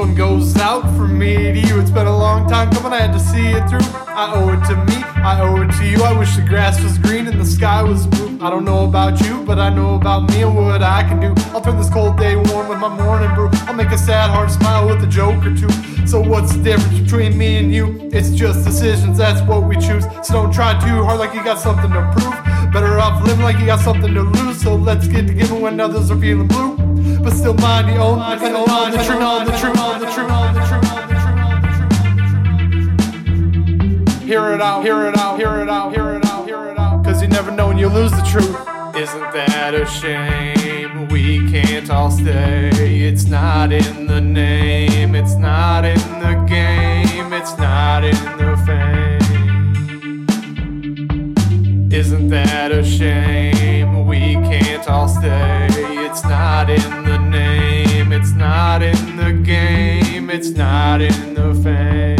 one goes out from me to you. It's been a long time coming, I had to see it through. I owe it to me, I owe it to you. I wish the grass was green and the sky was blue. I don't know about you, but I know about me and what I can do. I'll turn this cold day warm with my morning brew. I'll make a sad heart smile with a joke or two. So what's the difference between me and you? It's just decisions, that's what we choose. So don't try too hard like you got something to prove. Better off living like you got something to lose. So let's get together when others are feeling blue. But still mind your own, and own the truth, on the truth, on the truth, on the truth, on the truth, on the truth. On the truth on the truth. Hear it out, hear it out, hear it out, hear it out, hear it out. Cause you never know when you lose the truth. Isn't that a shame? We can't all stay. It's not in the name, it's not in the game, it's not in the fame. Isn't that a shame? We can't all stay. It's not in game, it's not in the fame.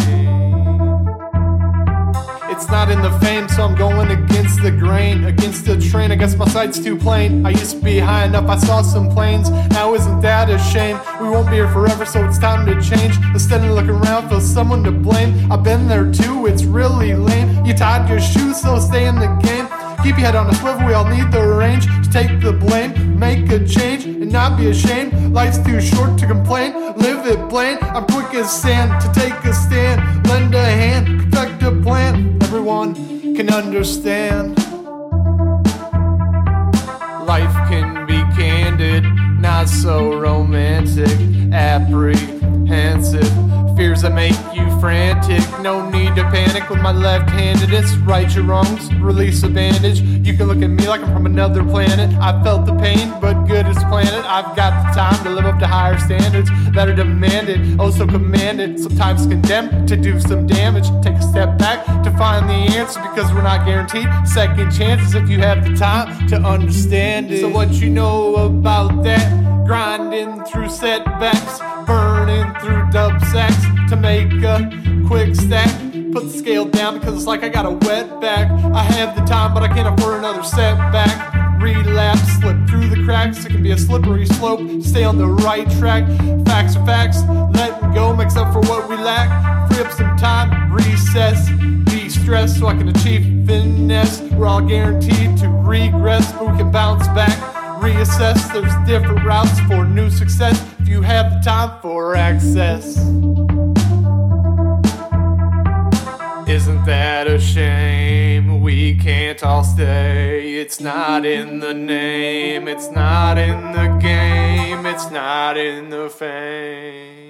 It's not in the fame, so I'm going against the grain, against the train. I guess my sight's too plain. I used to be high enough, I saw some planes. Now isn't that a shame? We won't be here forever, so it's time to change. Instead of looking around for someone to blame, I've been there too. It's really lame. You tied your shoes, so stay in the game. Keep your head on a swivel, we all need the range to take the blame, make a change, and not be ashamed. Life's too short to complain, live it plain. I'm quick as sand to take a stand, lend a hand, perfect a plan. Everyone can understand. Life can be candid, not so romantic, apprehensive. Fears that make you frantic. No need to panic with my left handed. It's right your wrongs, release a bandage. You can look at me like I'm from another planet. I felt the pain, but good as planet. I've got the time to live up to higher standards that are demanded, oh also commanded, sometimes condemned to do some damage. Take a step back to find the answer because we're not guaranteed second chances if you have the time to understand it. So, what you know about that? Grinding through setbacks, burning through dub sacks to make a quick stack. Put the scale down because it's like I got a wet back. I have the time, but I can't afford another setback. Relapse, slip through the cracks. It can be a slippery slope. Stay on the right track. Facts are facts. Letting go makes up for what we lack. Free up some time, recess, de stress so I can achieve finesse. We're all guaranteed to regress, but we can bounce back reassess. There's different routes for new success you have the time for access. Isn't that a shame? We can't all stay. It's not in the name, it's not in the game, it's not in the fame.